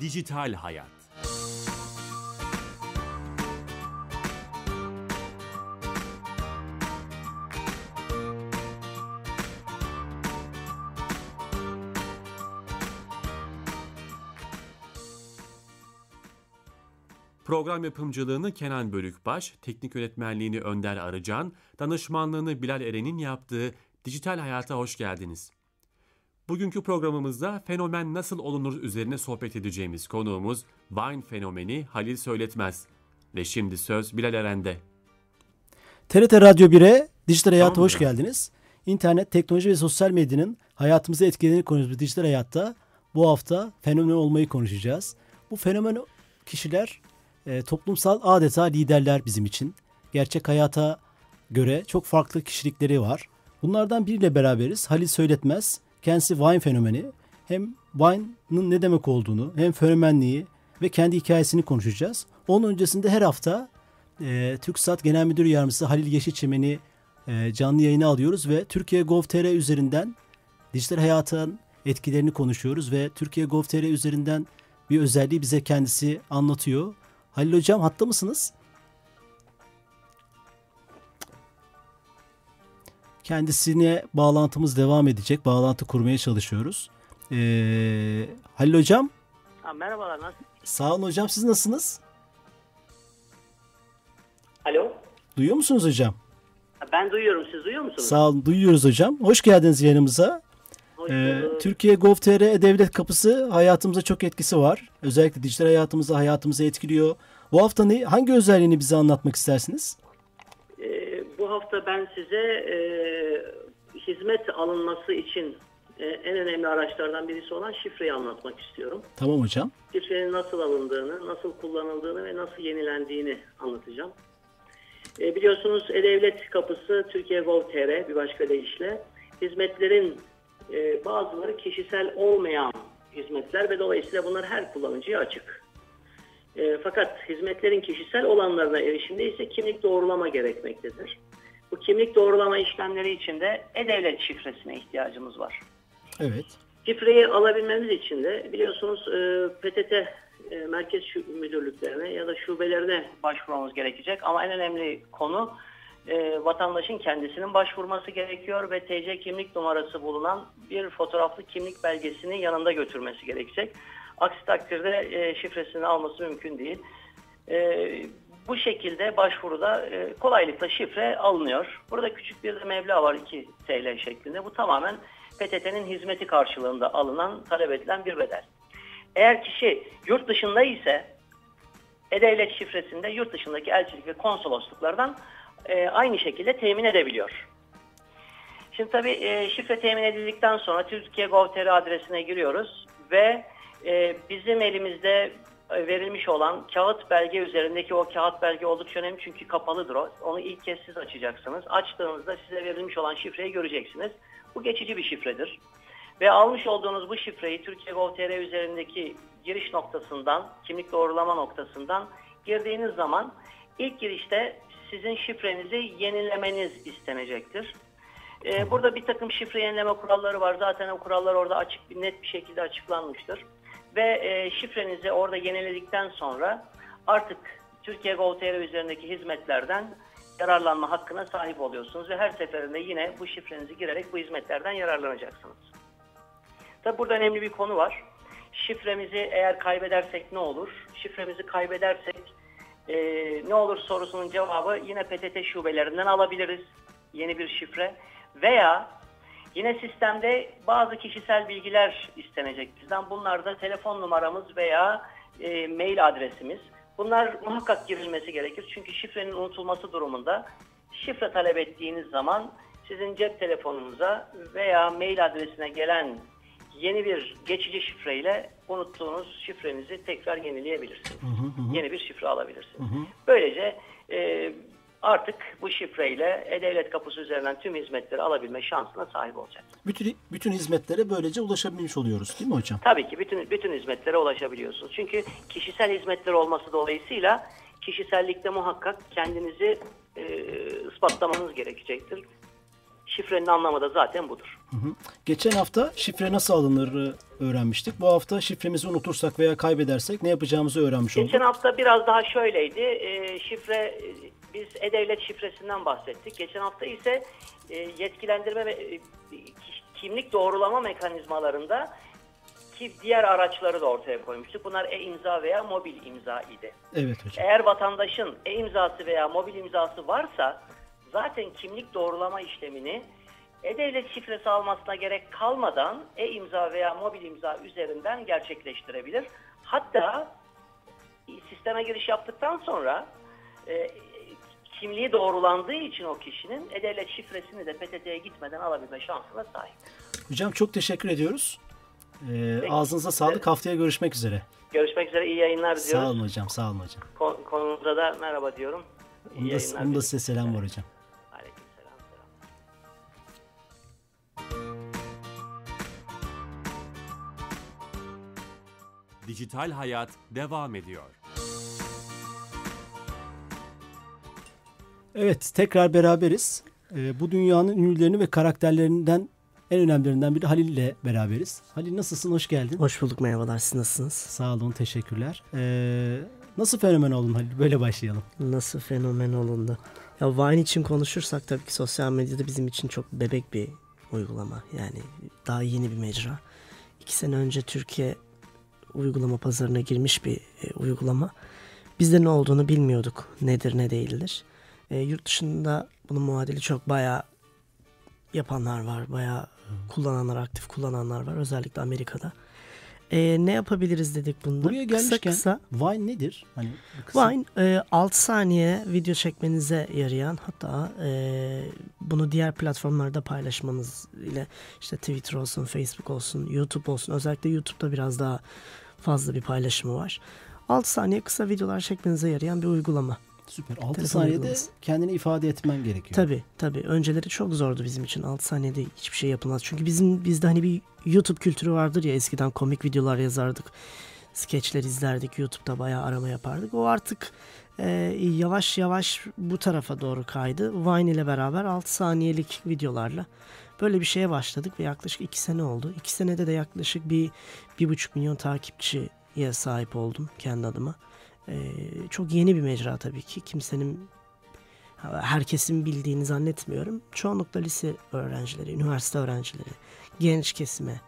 Dijital Hayat. Program yapımcılığını Kenan Bölükbaş, teknik yönetmenliğini Önder Arıcan, danışmanlığını Bilal Eren'in yaptığı Dijital Hayat'a hoş geldiniz. Bugünkü programımızda fenomen nasıl olunur üzerine sohbet edeceğimiz konuğumuz Vine fenomeni Halil Söyletmez. Ve şimdi söz Bilal Eren'de. TRT Radyo 1'e Dijital Hayat'a tamam hoş geldiniz. İnternet, teknoloji ve sosyal medyanın hayatımızı etkilediğini konuştuğumuz Dijital Hayat'ta bu hafta fenomen olmayı konuşacağız. Bu fenomen kişiler e, toplumsal adeta liderler bizim için. Gerçek hayata göre çok farklı kişilikleri var. Bunlardan biriyle beraberiz. Halil Söyletmez. Kendisi Vine fenomeni. Hem Vine'ın ne demek olduğunu hem fenomenliği ve kendi hikayesini konuşacağız. Onun öncesinde her hafta e, TürkSat Genel Müdür Yardımcısı Halil Yeşilçemen'i e, canlı yayına alıyoruz ve Türkiye Gov.tr üzerinden dijital hayatın etkilerini konuşuyoruz ve Türkiye Gov.tr üzerinden bir özelliği bize kendisi anlatıyor. Halil Hocam hatta mısınız? Kendisine bağlantımız devam edecek. Bağlantı kurmaya çalışıyoruz. Ee, Halil Hocam. Ha, merhabalar nasılsınız? Sağ olun hocam siz nasılsınız? Alo. Duyuyor musunuz hocam? Ben duyuyorum siz duyuyor musunuz? Sağ olun duyuyoruz hocam. Hoş geldiniz yanımıza. Ee, Türkiye Gov.tr E-Devlet Kapısı hayatımıza çok etkisi var. Özellikle dijital hayatımızı hayatımızı etkiliyor. Bu hafta ne, hangi özelliğini bize anlatmak istersiniz? Hafta ben size e, hizmet alınması için e, en önemli araçlardan birisi olan şifreyi anlatmak istiyorum. Tamam hocam. Şifrenin nasıl alındığını, nasıl kullanıldığını ve nasıl yenilendiğini anlatacağım. E, biliyorsunuz E-Devlet Kapısı Türkiye Gov.tr bir başka deyişle hizmetlerin e, bazıları kişisel olmayan hizmetler ve dolayısıyla bunlar her kullanıcıya açık. E, fakat hizmetlerin kişisel olanlarına erişimde ise kimlik doğrulama gerekmektedir. Bu kimlik doğrulama işlemleri için de e-devlet şifresine ihtiyacımız var. Evet. Şifreyi alabilmemiz için de biliyorsunuz e, PTT e, merkez müdürlüklerine ya da şubelerine başvurmamız gerekecek. Ama en önemli konu e, vatandaşın kendisinin başvurması gerekiyor ve TC kimlik numarası bulunan bir fotoğraflı kimlik belgesini yanında götürmesi gerekecek. Aksi takdirde e, şifresini alması mümkün değil. E, bu şekilde başvuruda e, kolaylıkla şifre alınıyor. Burada küçük bir de meblağ var 2 TL şeklinde. Bu tamamen PTT'nin hizmeti karşılığında alınan, talep edilen bir bedel. Eğer kişi yurt dışında ise e-devlet şifresinde yurt dışındaki elçilik ve konsolosluklardan e, aynı şekilde temin edebiliyor. Şimdi tabii e, şifre temin edildikten sonra Türkiye Gov.tr adresine giriyoruz ve e, bizim elimizde verilmiş olan kağıt belge üzerindeki o kağıt belge oldukça önemli çünkü kapalıdır o. Onu ilk kez siz açacaksınız. Açtığınızda size verilmiş olan şifreyi göreceksiniz. Bu geçici bir şifredir. Ve almış olduğunuz bu şifreyi Türkiye Gov.tr üzerindeki giriş noktasından, kimlik doğrulama noktasından girdiğiniz zaman ilk girişte sizin şifrenizi yenilemeniz istenecektir. Ee, burada bir takım şifre yenileme kuralları var. Zaten o kurallar orada açık, net bir şekilde açıklanmıştır. Ve e, şifrenizi orada yeniledikten sonra artık Türkiye Gov.tr üzerindeki hizmetlerden yararlanma hakkına sahip oluyorsunuz. Ve her seferinde yine bu şifrenizi girerek bu hizmetlerden yararlanacaksınız. Tabi burada önemli bir konu var. Şifremizi eğer kaybedersek ne olur? Şifremizi kaybedersek e, ne olur sorusunun cevabı yine PTT şubelerinden alabiliriz. Yeni bir şifre. Veya yine sistemde bazı kişisel bilgiler istenecek bizden. Bunlar da telefon numaramız veya e, mail adresimiz. Bunlar muhakkak girilmesi gerekir. Çünkü şifrenin unutulması durumunda şifre talep ettiğiniz zaman sizin cep telefonunuza veya mail adresine gelen yeni bir geçici şifreyle unuttuğunuz şifrenizi tekrar yenileyebilirsiniz. Hı hı hı. Yeni bir şifre alabilirsiniz. Hı hı. Böylece e, artık bu şifreyle E-Devlet kapısı üzerinden tüm hizmetleri alabilme şansına sahip olacak. Bütün bütün hizmetlere böylece ulaşabilmiş oluyoruz değil mi hocam? Tabii ki bütün bütün hizmetlere ulaşabiliyorsunuz. Çünkü kişisel hizmetler olması dolayısıyla kişisellikte muhakkak kendinizi e, ispatlamanız gerekecektir. Şifrenin anlamı da zaten budur. Geçen hafta şifre nasıl alınır öğrenmiştik. Bu hafta şifremizi unutursak veya kaybedersek ne yapacağımızı öğrenmiş olduk. Geçen hafta biraz daha şöyleydi. E, şifre e, biz e-devlet şifresinden bahsettik. Geçen hafta ise e, yetkilendirme ve e, kimlik doğrulama mekanizmalarında ki diğer araçları da ortaya koymuştuk. Bunlar e-imza veya mobil imza idi. Evet hocam. Eğer vatandaşın e-imzası veya mobil imzası varsa zaten kimlik doğrulama işlemini e-devlet şifresi almasına gerek kalmadan e-imza veya mobil imza üzerinden gerçekleştirebilir. Hatta sisteme giriş yaptıktan sonra e, kimliği doğrulandığı için o kişinin e-devlet şifresini de PTT'ye gitmeden alabilme şansına sahip. Hocam çok teşekkür ediyoruz. Ee, ağzınıza sağlık. Haftaya görüşmek üzere. Görüşmek üzere. iyi yayınlar diliyoruz. Sağ olun hocam. Sağ olun hocam. Kon- konumuza da merhaba diyorum. İyi Onda, yayınlar onda size selam var hocam. Aleykümselam, selam. Dijital Hayat devam ediyor. Evet tekrar beraberiz. Ee, bu dünyanın ünlülerini ve karakterlerinden en önemlilerinden biri Halil ile beraberiz. Halil nasılsın? Hoş geldin. Hoş bulduk merhabalar siz nasılsınız? Sağ olun. Teşekkürler. Ee, nasıl fenomen oldun Halil? Böyle başlayalım. Nasıl fenomen olundu? Ya Vine için konuşursak tabii ki sosyal medyada bizim için çok bebek bir uygulama. Yani daha yeni bir mecra. İki sene önce Türkiye uygulama pazarına girmiş bir e, uygulama. Biz de ne olduğunu bilmiyorduk. Nedir ne değildir. E, yurt dışında bunun muadili çok bayağı yapanlar var. Bayağı kullananlar, aktif kullananlar var. Özellikle Amerika'da. E, ne yapabiliriz dedik bunda. Buraya gelmişken Kısa kısa Vine nedir? Hani kısa- Vine e, 6 saniye video çekmenize yarayan hatta e, bunu diğer platformlarda paylaşmanız ile işte Twitter olsun, Facebook olsun, YouTube olsun özellikle YouTube'da biraz daha fazla bir paylaşımı var. 6 saniye kısa videolar çekmenize yarayan bir uygulama. Süper. 6 Telefon saniyede uygulaması. kendini ifade etmen gerekiyor. Tabii tabii. Önceleri çok zordu bizim için. 6 saniyede hiçbir şey yapılmaz. Çünkü bizim bizde hani bir YouTube kültürü vardır ya eskiden komik videolar yazardık. Skeçler izlerdik. YouTube'da bayağı arama yapardık. O artık e, yavaş yavaş bu tarafa doğru kaydı. Vine ile beraber 6 saniyelik videolarla böyle bir şeye başladık ve yaklaşık 2 sene oldu. 2 senede de yaklaşık bir, bir buçuk milyon takipçiye sahip oldum kendi adıma. E, çok yeni bir mecra tabii ki. Kimsenin herkesin bildiğini zannetmiyorum. Çoğunlukla lise öğrencileri, üniversite öğrencileri, genç kesime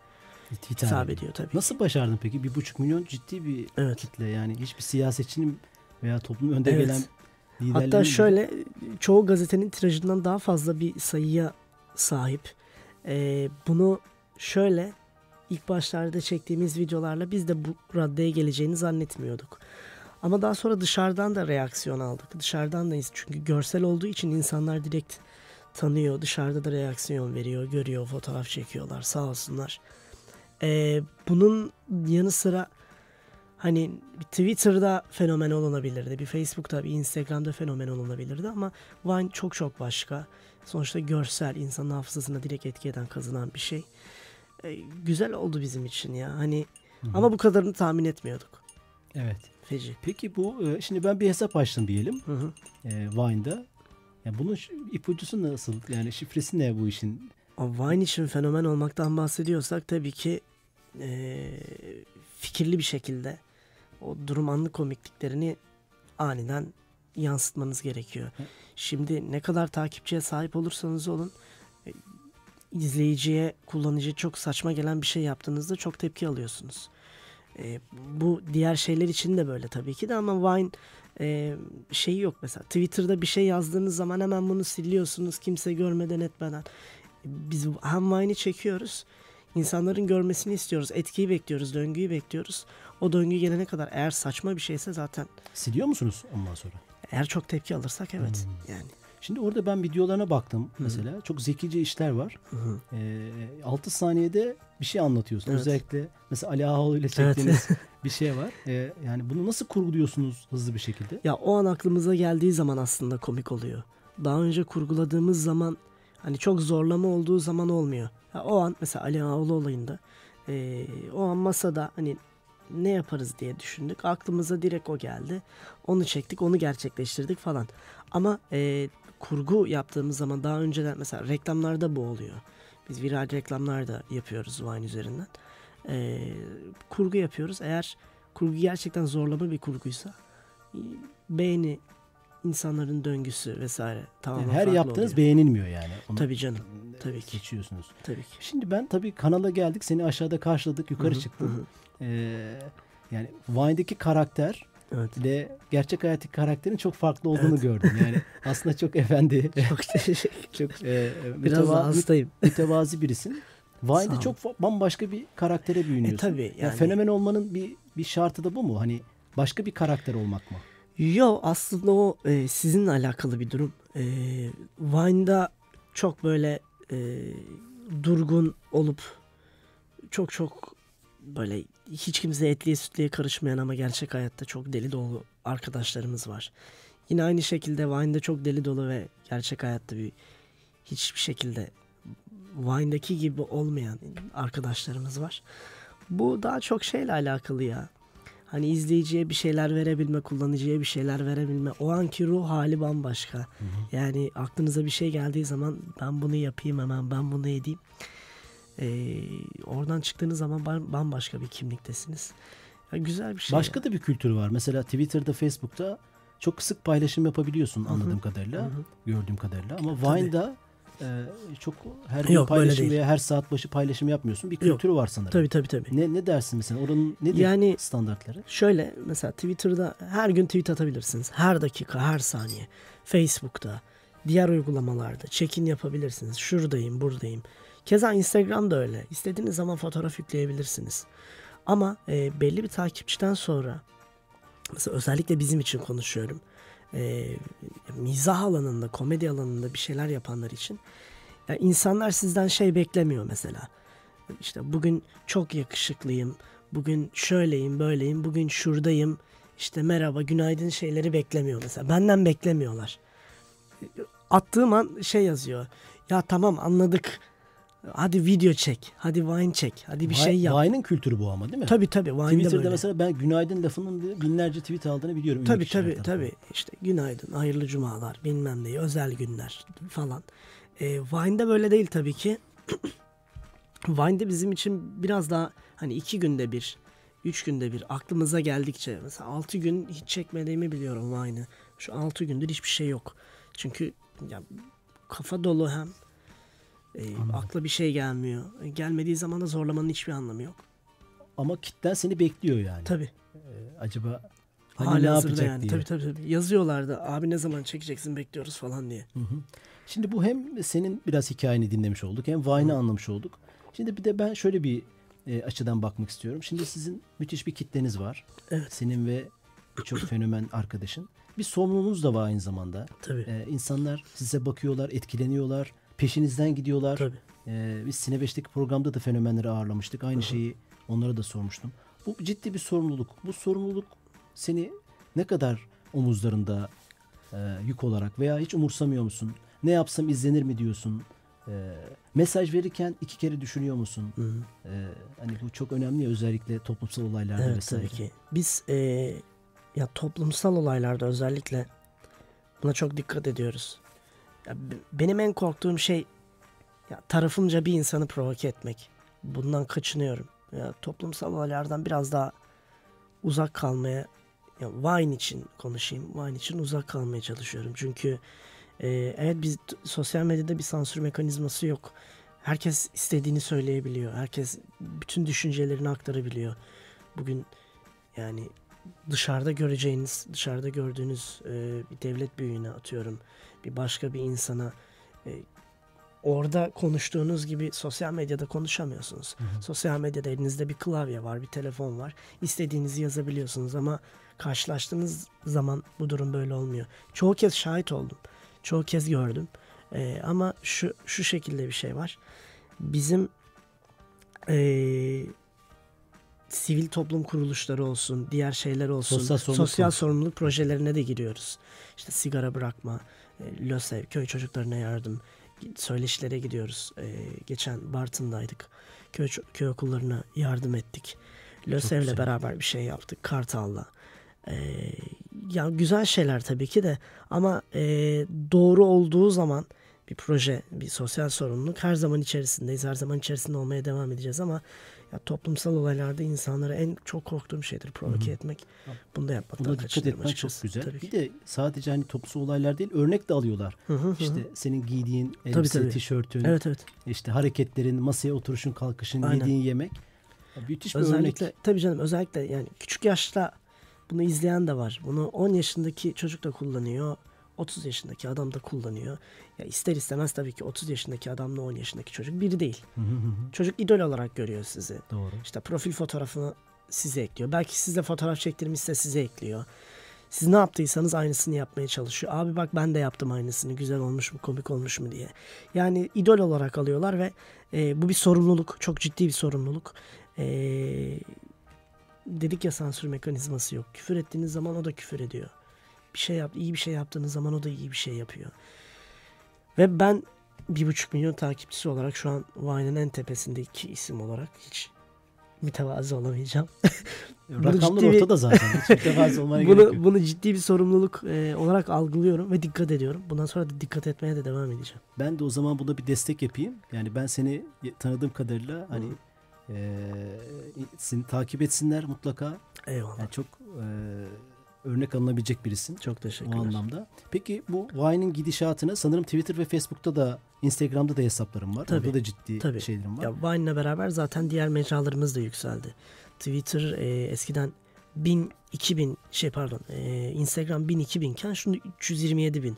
Hitap hitap ediyor. tabii. Nasıl başardın peki? Bir buçuk milyon ciddi bir Evet. kitle yani. Hiçbir siyasetçinin veya toplumun önde Evet. gelen liderlerin Hatta şöyle çoğu gazetenin tirajından daha fazla bir sayıya sahip. Ee, bunu şöyle ilk başlarda çektiğimiz videolarla biz de bu raddeye geleceğini zannetmiyorduk. Ama daha sonra dışarıdan da reaksiyon aldık. Dışarıdan da çünkü görsel olduğu için insanlar direkt tanıyor. Dışarıda da reaksiyon veriyor, görüyor, fotoğraf çekiyorlar sağ olsunlar. Ee, bunun yanı sıra hani Twitter'da fenomen olunabilirdi. Bir Facebook'ta, bir Instagram'da fenomen olunabilirdi ama Vine çok çok başka. Sonuçta görsel, insanın hafızasına direkt etki eden, kazınan bir şey. Ee, güzel oldu bizim için ya. Hani ama bu kadarını tahmin etmiyorduk. Evet. Feci. Peki bu e, şimdi ben bir hesap açtım diyelim Hı hı. e, Vine'da. Ya bunun ipucusu nasıl? Yani şifresi ne bu işin? O Vine için fenomen olmaktan bahsediyorsak tabii ki eee, fikirli bir şekilde o durum anlık komikliklerini aniden yansıtmanız gerekiyor. Şimdi ne kadar takipçiye sahip olursanız olun e, izleyiciye, kullanıcıya çok saçma gelen bir şey yaptığınızda çok tepki alıyorsunuz. E, bu diğer şeyler için de böyle tabii ki de ama Vine e, şeyi yok mesela. Twitter'da bir şey yazdığınız zaman hemen bunu siliyorsunuz kimse görmeden etmeden. Biz hem Vine'i çekiyoruz. insanların görmesini istiyoruz. Etkiyi bekliyoruz, döngüyü bekliyoruz. O döngü gelene kadar eğer saçma bir şeyse zaten Siliyor musunuz ondan sonra? eğer çok tepki alırsak evet. Yani Şimdi orada ben videolarına baktım mesela. Çok zekice işler var. E, 6 saniyede bir şey anlatıyorsun. Evet. Özellikle mesela Ali Ağaoğlu ile Evet. çektiğiniz bir şey var. E, yani bunu nasıl kurguluyorsunuz hızlı bir şekilde? Ya o an aklımıza geldiği zaman aslında komik oluyor. Daha önce kurguladığımız zaman hani çok zorlama olduğu zaman olmuyor. Ya o an mesela Ali Ağaoğlu olayında eee, o an masada hani ne yaparız diye düşündük. Aklımıza direkt o geldi. Onu çektik, onu gerçekleştirdik falan. Ama eee, kurgu yaptığımız zaman daha önceden mesela reklamlarda bu oluyor. Biz viral reklamlar da yapıyoruz Vine üzerinden. E, kurgu yapıyoruz. Eğer kurgu gerçekten zorlama bir kurguysa e, beğeni insanların döngüsü vesaire tamamen Yani her yaptığınız oluyor. beğenilmiyor yani. Onu Tabii canım. Tabii ki. Seçiyorsunuz. Tabii ki. Şimdi ben tabii kanala geldik. Seni aşağıda karşıladık. Yukarı Hı hı, çıktın. hı. Ee, yani Vine'deki karakter Evet. ile gerçek hayattaki karakterin çok farklı olduğunu Evet. gördüm. Yani aslında çok efendi, Çok çok e, Biraz da müteva- hastayım. mütevazi birisin. Vine'de çok bambaşka bir karaktere bürünüyorsun. E, tabii, Yani yani- fenomen olmanın bir bir şartı da bu mu? Hani başka bir karakter olmak mı? Yo aslında o e, sizinle alakalı bir durum. E, Vine'da çok böyle e, durgun olup çok çok böyle hiç kimse etliye sütlüye karışmayan ama gerçek hayatta çok deli dolu arkadaşlarımız var. Yine aynı şekilde Vine'da çok deli dolu ve gerçek hayatta bir hiçbir şekilde Vine'daki gibi olmayan arkadaşlarımız var. Bu daha çok şeyle alakalı ya. Hani izleyiciye bir şeyler verebilme, kullanıcıya bir şeyler verebilme. O anki ruh hali bambaşka. Yani aklınıza bir şey geldiği zaman ben bunu yapayım hemen, ben bunu edeyim. Ee, oradan çıktığınız zaman bam- bambaşka bir kimliktesiniz. Ya güzel bir şey. Başka da bir kültür var. Mesela Twitter'da, Facebook'ta çok sık paylaşım yapabiliyorsun anladığım kadarıyla, Hı hı. gördüğüm kadarıyla. Ama Tabii. Vine'da e, çok her gün Yok, paylaşım veya her saat başı paylaşım yapmıyorsun. Bir Yok. kültürü var sanırım. Tabii tabii tabii. Ne ne dersin mesela? Oranın nedir Yani- standartları? Şöyle mesela Twitter'da her gün tweet atabilirsiniz. Her dakika, her saniye. Facebook'ta, diğer uygulamalarda check-in yapabilirsiniz. Şuradayım, buradayım. Keza Instagram'da öyle. İstediğiniz zaman fotoğraf yükleyebilirsiniz. Ama e, belli bir takipçiden sonra mesela özellikle bizim için konuşuyorum. E, mizah alanında, komedi alanında bir şeyler yapanlar için ya insanlar sizden şey beklemiyor mesela. İşte bugün çok yakışıklıyım. Bugün şöyleyim, böyleyim. Bugün şuradayım. İşte merhaba, günaydın şeyleri beklemiyor mesela. Benden beklemiyorlar. Attığım an şey yazıyor. Ya tamam anladık. Hadi video çek. Hadi Vine çek. Hadi bir şey yap. Vine'ın kültürü bu ama değil mi? Tabii tabii Vine'da Twitter'da böyle. mesela ben günaydın lafının binlerce tweet aldığını biliyorum. Tabii tabii tabii. İşte günaydın, hayırlı cumalar, bilmem neyi, özel günler falan. Ee, Vine'da böyle değil tabii ki. Vine'de bizim için biraz daha hani iki günde bir, üç günde bir aklımıza geldikçe mesela altı gün hiç çekmediğimi biliyorum Vine'ı. Şu altı gündür hiçbir şey yok. Çünkü ya, kafa dolu hem e, akla bir şey gelmiyor. E, Gelmediği zaman da zorlamanın hiçbir anlamı yok. Ama kitlen seni bekliyor yani. Tabii. Acaba hani Hali ne yapacak yani. diye. Tabii tabii tabii. Yazıyorlardı. Abi ne zaman çekeceksin bekliyoruz falan diye. Şimdi bu hem senin biraz hikayeni dinlemiş olduk hem Vine'ı anlamış olduk. Şimdi bir de ben şöyle bir e, açıdan bakmak istiyorum. Şimdi sizin müthiş bir kitleniz var. Evet. Senin ve birçok fenomen arkadaşın. Bir sorumluluğunuz da var aynı zamanda. Tabii. E, insanlar size bakıyorlar, etkileniyorlar, peşinizden gidiyorlar. Tabii. E, biz Sine 5'teki programda da fenomenleri ağırlamıştık. Aynı şeyi onlara da sormuştum. Bu ciddi bir sorumluluk. Bu sorumluluk seni ne kadar omuzlarında e, yük olarak veya hiç umursamıyor musun? Ne yapsam izlenir mi diyorsun? E, mesaj verirken iki kere düşünüyor musun? E, hani bu çok önemli ya özellikle toplumsal olaylarda Evet vesaire. tabii ki. Biz e, ya toplumsal olaylarda özellikle buna çok dikkat ediyoruz. Ya, benim en korktuğum şey ya, tarafımca bir insanı provoke etmek. Bundan kaçınıyorum. Ya, toplumsal olaylardan biraz daha uzak kalmaya ya, Vine için konuşayım. Vine için uzak kalmaya çalışıyorum. Çünkü e, evet biz sosyal medyada bir sansür mekanizması yok. Herkes istediğini söyleyebiliyor. Herkes bütün düşüncelerini aktarabiliyor. Bugün yani dışarıda göreceğiniz, dışarıda gördüğünüz e, bir devlet büyüğüne atıyorum. Bir başka bir insana e, orada konuştuğunuz gibi sosyal medyada konuşamıyorsunuz. Sosyal medyada elinizde bir klavye var, bir telefon var. İstediğinizi yazabiliyorsunuz ama karşılaştığınız zaman bu durum böyle olmuyor. Çoğu kez şahit oldum. Çoğu kez gördüm. E, ama şu şu şekilde bir şey var. Bizim e, sivil toplum kuruluşları olsun, diğer şeyler olsun, Sosyal sosyal, sorumluluk sorumluluk projelerine de giriyoruz. İşte sigara bırakma, e, LÖSEV, köy çocuklarına yardım, söyleşilere gidiyoruz. E, geçen Bartın'daydık. Köy, köy okullarına yardım ettik. LÖSEV'le beraber bir şey yaptık. Kartal'la. E, ya güzel şeyler tabii ki de ama e, doğru olduğu zaman bir proje, bir sosyal sorumluluk her zaman içerisindeyiz. Her zaman içerisinde olmaya devam edeceğiz ama ya toplumsal olaylarda insanlara en çok korktuğum şeydir provoke etmek. Bunu da yapmaktan Buna dikkat etmen çok açıkçası. güzel. Tabii Bir de sadece hani toplumsal olaylar değil örnek de alıyorlar. Hı hı hı. İşte senin giydiğin elbise, tabii. tişörtün, Evet evet. işte hareketlerin, masaya oturuşun, kalkışın, Aynen. yediğin yemek. Ya Müthiş bir Özellikle örnek. tabii canım özellikle yani küçük yaşta bunu izleyen de var. Bunu 10 yaşındaki çocuk da kullanıyor. 30 yaşındaki adam da kullanıyor. Ya ister istemez tabii ki 30 yaşındaki adamla 10 yaşındaki çocuk biri değil. Çocuk idol olarak görüyor sizi. Doğru. İşte profil fotoğrafını size ekliyor. Belki siz de fotoğraf çektirmişse size ekliyor. Siz ne yaptıysanız aynısını yapmaya çalışıyor. Abi bak ben de yaptım aynısını. Güzel olmuş mu, komik olmuş mu diye. Yani idol olarak alıyorlar ve e, bu bir sorumluluk. Çok ciddi bir sorumluluk. E, dedik ya sansür mekanizması yok. Küfür ettiğiniz zaman o da küfür ediyor. Bir şey yap, iyi bir şey yaptığınız zaman o da iyi bir şey yapıyor. Ve ben bir buçuk milyon takipçisi olarak şu an Vine'ın en tepesindeki isim olarak hiç mütevazı olamayacağım. Rakamlar ciddi bir- ortada zaten. Hiç mütevazı olmaya gerek yok. bunu, bunu ciddi bir sorumluluk e, olarak algılıyorum ve dikkat ediyorum. Bundan sonra da dikkat etmeye de devam edeceğim. Ben de o zaman buna bir destek yapayım. Yani ben seni tanıdığım kadarıyla hani eee, seni takip etsinler mutlaka. Eyvallah. Yani çok eee, örnek alınabilecek birisin. Çok O teşekkürler. anlamda. Peki bu Vine'in gidişatını sanırım Twitter ve Facebook'ta da Instagram'da da hesaplarım var. Tabii, Orada da ciddi tabii. şeylerim var. Ya Vine'la beraber zaten diğer mecralarımız da yükseldi. Twitter e, eskiden 1000 2000 şey pardon e, Instagram 1000 2000 iken şimdi 327 bin.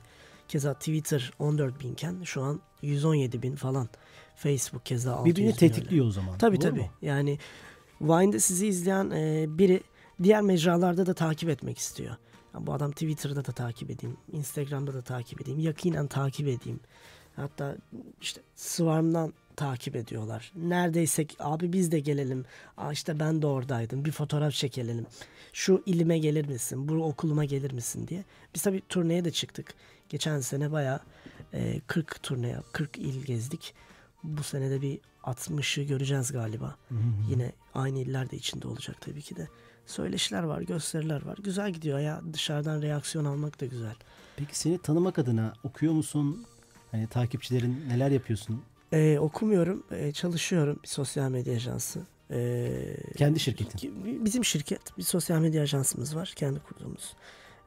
Keza Twitter 14 binken şu an 117 bin falan. Facebook keza 600 Birbirini bin öyle. tetikliyor o zaman. Tabii Doğru tabii. mu? Yani Vine'de sizi izleyen e, biri diğer mecralarda da takip etmek istiyor. Ya bu adam Twitter'da da takip edeyim, Instagram'da da takip edeyim, yakinen takip edeyim. Hatta işte Swarm'dan takip ediyorlar. Neredeysek abi biz de gelelim. Aa işte ben de oradaydım. Bir fotoğraf çekelim. Şu ilime gelir misin? Bu okuluma gelir misin diye. Biz tabii turneye de çıktık. Geçen sene bayağı e, 40 turne yap, 40 il gezdik. Bu sene de bir 60'ı göreceğiz galiba. Yine aynı iller de içinde olacak tabii ki de. Söyleşiler var, gösteriler var. Güzel gidiyor ya. Dışarıdan reaksiyon almak da güzel. Peki seni tanımak adına okuyor musun? Hani takipçilerin neler yapıyorsun? Ee, okumuyorum, ee, çalışıyorum bir sosyal medya ajansı. Ee, Kendi şirketin. Bizim şirket, bir sosyal medya ajansımız var, kendi kurduğumuz.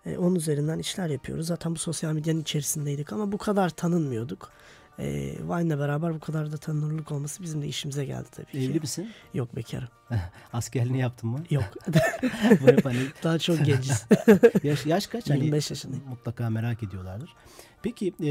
Ee, onun üzerinden işler yapıyoruz. Zaten bu sosyal medyanın içerisindeydik ama bu kadar tanınmıyorduk. Ee, Vine'la beraber bu kadar da tanınırlık olması bizim de işimize geldi tabii ki. Evli misin? Yok bekarım. Askerliğini yaptın mı? Yok. Bu hep hani Daha çok genciz. yaş, yaş kaç? Hani 25 yaşındayım. Mutlaka merak ediyorlardır. Peki e,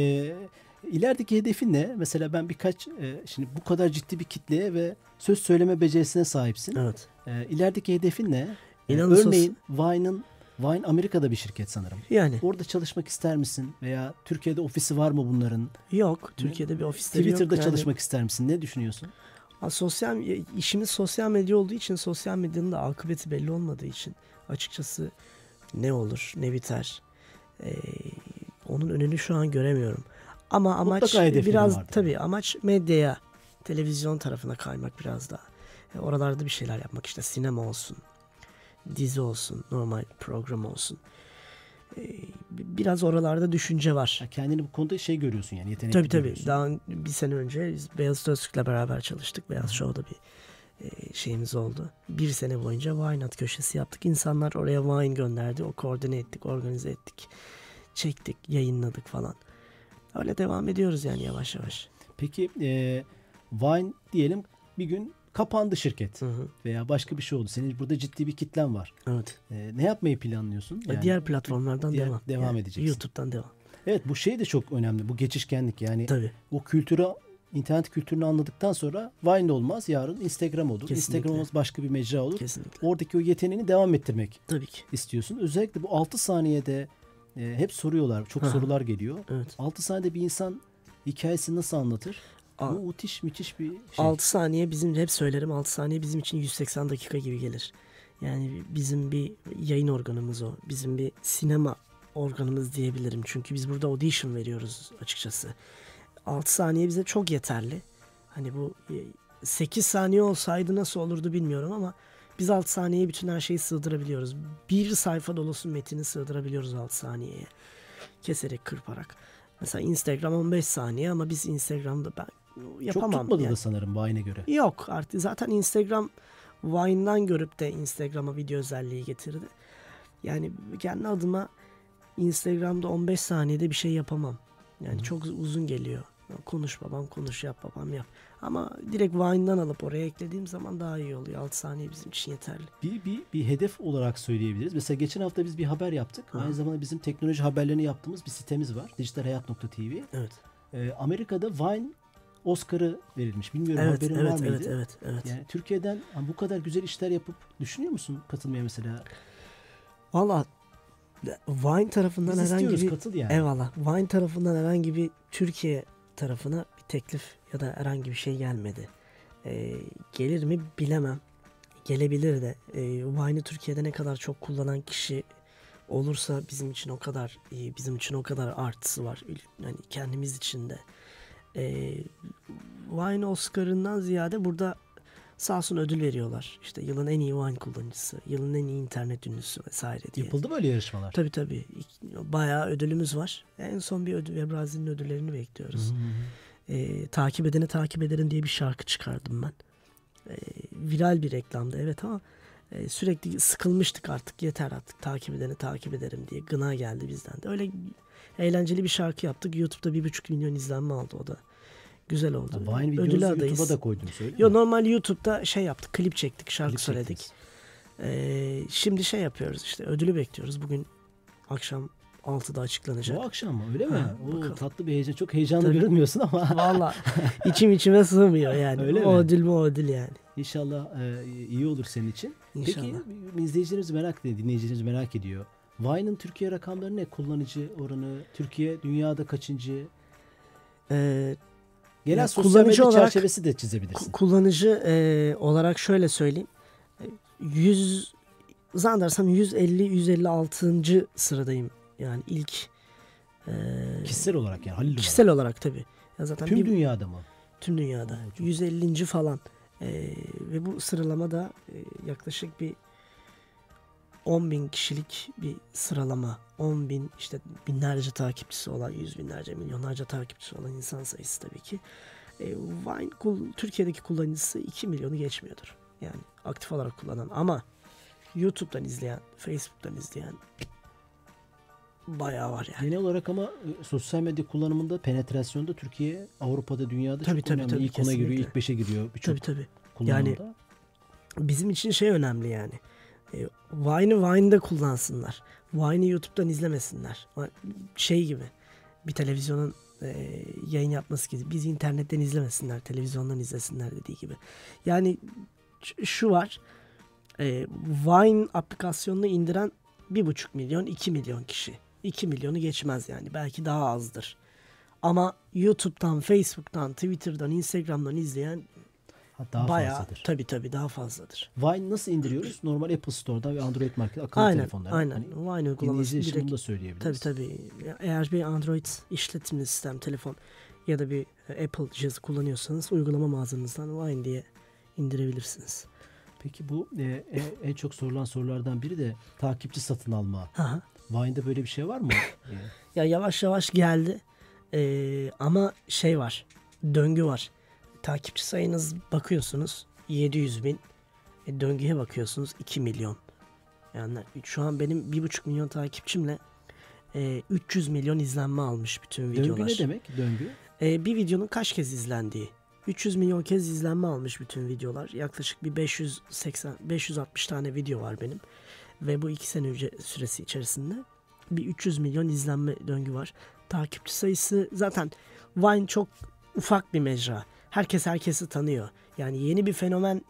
ilerideki hedefin ne? Mesela ben birkaç e, şimdi bu kadar ciddi bir kitleye ve söz söyleme becerisine sahipsin. Evet. E, ilerideki hedefin ne? E, İnanın sos- örneğin Vine'ın Vine Amerika'da bir şirket sanırım. Yani Orada çalışmak ister misin? Veya Türkiye'de ofisi var mı bunların? yok. Türkiye'de bir ofisleri yok. Twitter'da Yani- çalışmak ister misin? Ne düşünüyorsun? Sosyal işimiz sosyal medya olduğu için sosyal medyanın da akıbeti belli olmadığı için açıkçası ne olur ne biter ee, onun önünü şu an göremiyorum. Ama amaç biraz tabii amaç medyaya televizyon tarafına kaymak biraz daha. E, oralarda bir şeyler yapmak işte sinema olsun, dizi olsun, normal program olsun. Ee, biraz oralarda düşünce var. Kendini bu konuda şey görüyorsun yani yetenekli Tabii tabii. görüyorsun. Daha bir sene önce biz Beyaz Öztürk'le beraber çalıştık. Beyaz Show'da bir e, şeyimiz oldu. Bir sene boyunca Wine At köşesi yaptık. İnsanlar oraya wine gönderdi. O koordine ettik, organize ettik. Çektik, yayınladık falan. Öyle devam ediyoruz yani yavaş yavaş. Peki e, Vine diyelim bir gün kapandı şirket Hı hı. veya başka bir şey oldu. Senin burada ciddi bir kitlen var. Evet. E, ne yapmayı planlıyorsun? E, diğer platformlardan diğer- devam. devam Yani edeceksin. YouTube'dan devam. Evet bu şey de çok önemli. Bu geçişkenlik yani Tabii. o kültürü internet kültürünü anladıktan sonra Vine olmaz yarın Instagram olur. Kesinlikle. Instagram olmaz başka bir mecra olur. Kesinlikle. Oradaki o yeteneğini devam ettirmek Tabii ki. istiyorsun. Özellikle bu 6 saniyede e, hep soruyorlar. Çok hı. sorular geliyor. Evet. 6 saniyede bir insan hikayesini nasıl anlatır? A- Bu müthiş müthiş bir şey. 6 saniye bizim hep söylerim 6 saniye bizim için 180 dakika gibi gelir. Yani bizim bir yayın organımız o. Bizim bir sinema organımız diyebilirim. Çünkü biz burada audition veriyoruz açıkçası. 6 saniye bize çok yeterli. Hani bu 8 saniye olsaydı nasıl olurdu bilmiyorum ama biz 6 saniyeye bütün her şeyi sığdırabiliyoruz. Bir sayfa dolusu metini sığdırabiliyoruz 6 saniyeye. Keserek, kırparak. Mesela Instagram 15 saniye ama biz Instagram'da ben yapamam. Çok tutmadı yani. da sanırım Vine'e göre. Yok artık zaten Instagram Vine'dan görüp de Instagram'a video özelliği getirdi. Yani kendi adıma Instagram'da 15 saniyede bir şey yapamam. Yani çok uzun geliyor. Konuş babam konuş yap babam yap. Ama direkt Vine'dan alıp oraya eklediğim zaman daha iyi oluyor. 6 saniye bizim için yeterli. Bir, bir, bir hedef olarak söyleyebiliriz. Mesela geçen hafta biz bir haber yaptık. Hı. Aynı zamanda bizim teknoloji haberlerini yaptığımız bir sitemiz var. Dijitalhayat.tv. Evet. Ee, Amerika'da Vine Oscar'ı verilmiş. Bilmiyorum Evet, haberin evet, var mıydı? evet, evet, evet. Yani Türkiye'den bu kadar güzel işler yapıp düşünüyor musun katılmaya mesela? Valla Vine tarafından Biz herhangi bir katıl yani. Eyvallah. Vine tarafından herhangi bir Türkiye tarafına bir teklif ya da herhangi bir şey gelmedi. Ee, gelir mi bilemem. Gelebilir de. Ee, Vine'ı Türkiye'de ne kadar çok kullanan kişi olursa bizim için o kadar bizim için o kadar artısı var. Yani kendimiz için de. Ee, Vine Oscar'ından ziyade burada sağ olsun ödül veriyorlar. İşte yılın en iyi Vine kullanıcısı, yılın en iyi internet ünlüsü vesaire diye. Yapıldı böyle yarışmalar. Tabii tabii. Bayağı ödülümüz var. En son bir ödül Webrazi'nin ödüllerini bekliyoruz. Hı hı hı. Ee, takip edene takip ederim diye bir şarkı çıkardım ben. Ee, viral bir reklamdı evet ama e, sürekli sıkılmıştık artık yeter artık takip edeni takip ederim diye gına geldi bizden de. Öyle eğlenceli bir şarkı yaptık. YouTube'da bir buçuk milyon izlenme aldı o da. Güzel oldu. Ha, Vine videonuzu adayız. YouTube'a da koydunuz öyle Yo mi? normal YouTube'da şey yaptık, klip çektik, şarkı Klip söyledik. çektiniz. Ee, şimdi şey yapıyoruz işte ödülü bekliyoruz. Bugün akşam 6'da açıklanacak. Bu akşam mı öyle mi? Ha, Oo, tatlı bir heyecan. Çok heyecanlı Tabii. görünmüyorsun ama Valla içim içime sığmıyor yani. Öyle o mi? ödül mu ödül yani. inşallah e, iyi olur senin için. İnşallah. Peki izleyicilerimiz merak ediyor, dinleyicilerimiz merak ediyor. Vine'ın Türkiye rakamları ne? Kullanıcı oranı, Türkiye dünyada kaçıncı? Ee, Genel Ya sosyal kullanıcı medya olarak- çerçevesi de çizebilirsin. ku- kullanıcı e, olarak şöyle söyleyeyim. E, 100 zannedersem 150-156. sıradayım. Yani ilk e, Kişisel olarak yani Halil olarak. kişisel olarak tabii. Ya zaten Tüm bir- dünyada mı? Tüm dünyada. Çok- 150. falan. Ee, ve bu sıralama da e, yaklaşık bir 10 bin kişilik bir sıralama. 10 bin işte binlerce takipçisi olan, yüz binlerce, milyonlarca takipçisi olan insan sayısı tabii ki. E, Vine Türkiye'deki kullanıcısı 2 milyonu geçmiyordur. Yani aktif olarak kullanan ama YouTube'dan izleyen, Facebook'tan izleyen bayağı var yani. Genel olarak ama e, sosyal medya kullanımında penetrasyonda Türkiye Avrupa'da dünyada Tabii, çok tabii, önemli. tabii, ilk ona giriyor, ilk beşe giriyor birçok Tabii tabii. kullanımda. bizim için şey önemli yani. E, Vine'ı Vine'da kullansınlar. Vine'ı YouTube'dan izlemesinler. Şey gibi. Bir televizyonun e, yayın yapması gibi. Biz internetten izlemesinler. Televizyondan izlesinler dediği gibi. Yani şu var. E, Vine aplikasyonunu indiren 1,5 milyon 2 milyon kişi. 2 milyonu geçmez yani. Belki daha azdır. Ama YouTube'dan, Facebook'tan, Twitter'dan, Instagram'dan izleyen Ha, daha bayağı fazladır. tabii tabii daha fazladır. Vine nasıl indiriyoruz? Normal Apple Store'da ve Android Market akıllı Aynen, telefonlarda. aynen. Hani Vine uygulaması direkt bunu da söyleyebiliriz. Tabii tabii. Eğer bir Android işletimli sistem, telefon ya da bir Apple cihazı kullanıyorsanız uygulama mağazanızdan Vine diye indirebilirsiniz. Peki bu e, e- en çok sorulan sorulardan biri de takipçi satın alma. Aha. Vine'da böyle bir şey var mı? E, Ya yavaş yavaş geldi. Ee, ama şey var. Döngü var. Takipçi sayınız bakıyorsunuz 700 bin. E, döngüye bakıyorsunuz 2 milyon. Yani şu an benim 1,5 milyon takipçimle e, 300 milyon izlenme almış bütün videolar. döngü ne demek? Döngü. Ee, bir videonun kaç kez izlendiği. 300 milyon kez izlenme almış bütün videolar. Yaklaşık bir 580 560 tane video var benim. Ve bu iki sene önce süresi içerisinde bir 300 milyon izlenme döngü var. Takipçi sayısı zaten Vine çok ufak bir mecra. Herkes herkesi tanıyor. Yani yeni bir fenomen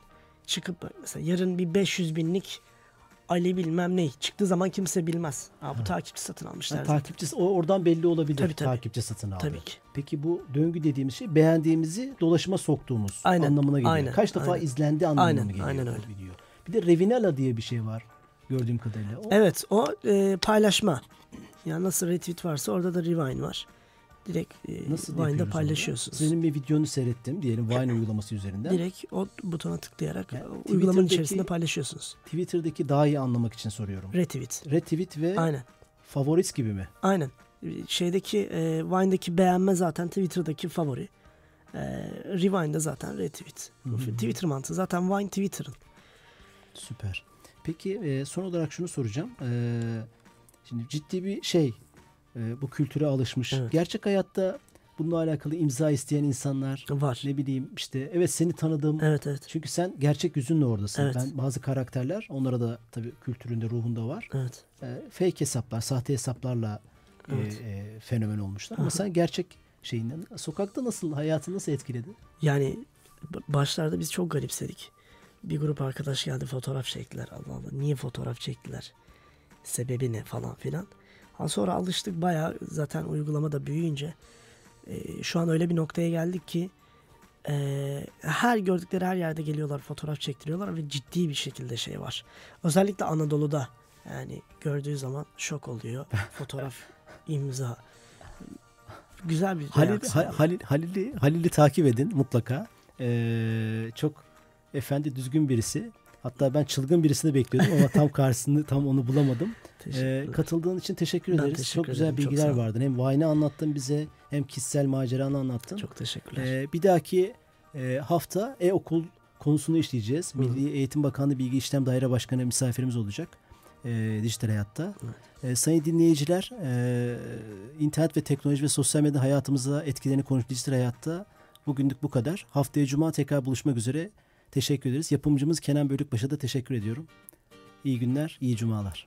çıkıp mesela yarın bir 500 binlik Ali bilmem ne çıktığı zaman kimse bilmez. Aa, bu takipçi satın almışlar. Ha, takipçi o oradan belli olabilir. Tabii, tabii. Takipçi satın aldı. Tabii ki. Peki bu döngü dediğimiz şey beğendiğimizi dolaşıma soktuğumuz Aynen, anlamına geliyor. aynen, Kaç defa aynen. izlendi anlamına Aynen, geliyor aynen öyle. video. Bir de Revinala diye bir şey var gördüğüm kadarıyla. O Evet o e, paylaşma. Yani nasıl retweet varsa orada da rewind var. Direkt e, Nasıl Vine'da paylaşıyorsunuz. onu? Senin bir videonu seyrettim diyelim Vine uygulaması üzerinden. Direkt o butona tıklayarak Yani uygulamanın içerisinde paylaşıyorsunuz. Twitter'daki daha iyi anlamak için soruyorum. Retweet. Retweet ve Aynen. favorit gibi mi? Aynen. Şeydeki e, Vine'daki beğenme zaten Twitter'daki favori. E, Rewine'da zaten retweet. Twitter mantığı. Zaten Vine Twitter'ın. Süper. Peki e, son olarak şunu soracağım. E, şimdi ciddi bir şey e, bu kültüre alışmış. Evet. Gerçek hayatta bununla alakalı imza isteyen insanlar Var. ne bileyim işte evet seni tanıdım. Evet evet. Çünkü sen gerçek yüzünle oradasın. Evet. Ben bazı karakterler onlara da tabii kültüründe ruhunda var. Evet. E, fake hesaplar, sahte hesaplarla e, Evet. e, fenomen olmuşlar. Ama sen gerçek şeyinden sokakta nasıl hayatı nasıl etkiledi? Yani başlarda biz çok garipsedik. Bir grup arkadaş geldi fotoğraf çektiler. Allah Allah niye fotoğraf çektiler? Sebebi ne falan filan. Sonra alıştık bayağı zaten uygulamada büyüyünce e, şu an öyle bir noktaya geldik ki e, her gördükleri her yerde geliyorlar fotoğraf çektiriyorlar ve ciddi bir şekilde şey var. Özellikle Anadolu'da yani gördüğü zaman şok oluyor. Fotoğraf, imza. Güzel bir Halil. Ha- Halil, Halil'i, Halil'i takip edin mutlaka. Ee, çok efendi düzgün birisi. Hatta ben çılgın birisini bekliyordum ama tam karşısını tam onu bulamadım. Ee, katıldığın için teşekkür Ben ederiz. teşekkür çok güzel ederim, çok bilgiler ol. vardı. Hem Vine'ı anlattın bize hem kişisel maceranı anlattın. Çok teşekkürler. Ee, bir dahaki e, hafta e-okul konusunu işleyeceğiz. Hı. Milli Eğitim Bakanlığı Bilgi İşlem Daire Başkanı misafirimiz olacak. E, dijital hayatta. E, sayın dinleyiciler, e, internet ve teknoloji ve sosyal medya hayatımıza etkilerini konuş dijital hayatta. Bugünlük bu kadar. Haftaya Cuma tekrar buluşmak üzere. Teşekkür ederiz. Yapımcımız Kenan Bölükbaş'a da teşekkür ediyorum. İyi günler, iyi cumalar.